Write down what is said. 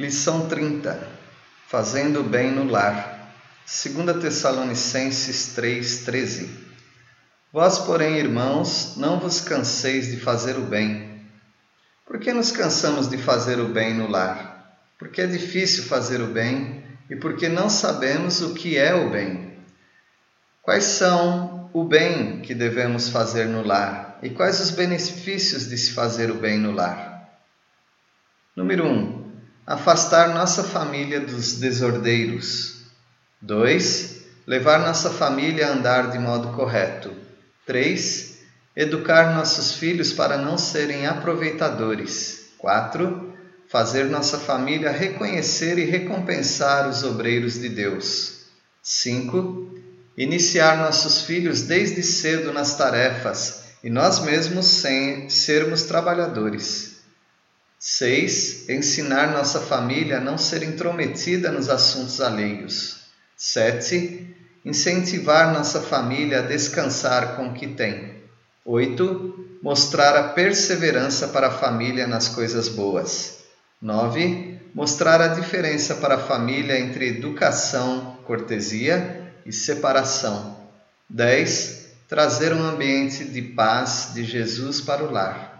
Lição 30 Fazendo bem no lar. 2 Tessalonicenses 3,13 Vós, porém, irmãos, não vos canseis de fazer o bem. Por que nos cansamos de fazer o bem no lar? Porque é difícil fazer o bem e porque não sabemos o que é o bem. Quais são o bem que devemos fazer no lar e quais os benefícios de se fazer o bem no lar? Número 1. Um, afastar nossa família dos desordeiros. 2. Levar nossa família a andar de modo correto. 3. Educar nossos filhos para não serem aproveitadores. 4. Fazer nossa família reconhecer e recompensar os obreiros de Deus. 5. Iniciar nossos filhos desde cedo nas tarefas e nós mesmos sem sermos trabalhadores. 6. Ensinar nossa família a não ser intrometida nos assuntos alheios. 7. Incentivar nossa família a descansar com o que tem. 8. Mostrar a perseverança para a família nas coisas boas. 9. Mostrar a diferença para a família entre educação, cortesia e separação. 10. Trazer um ambiente de paz de Jesus para o lar.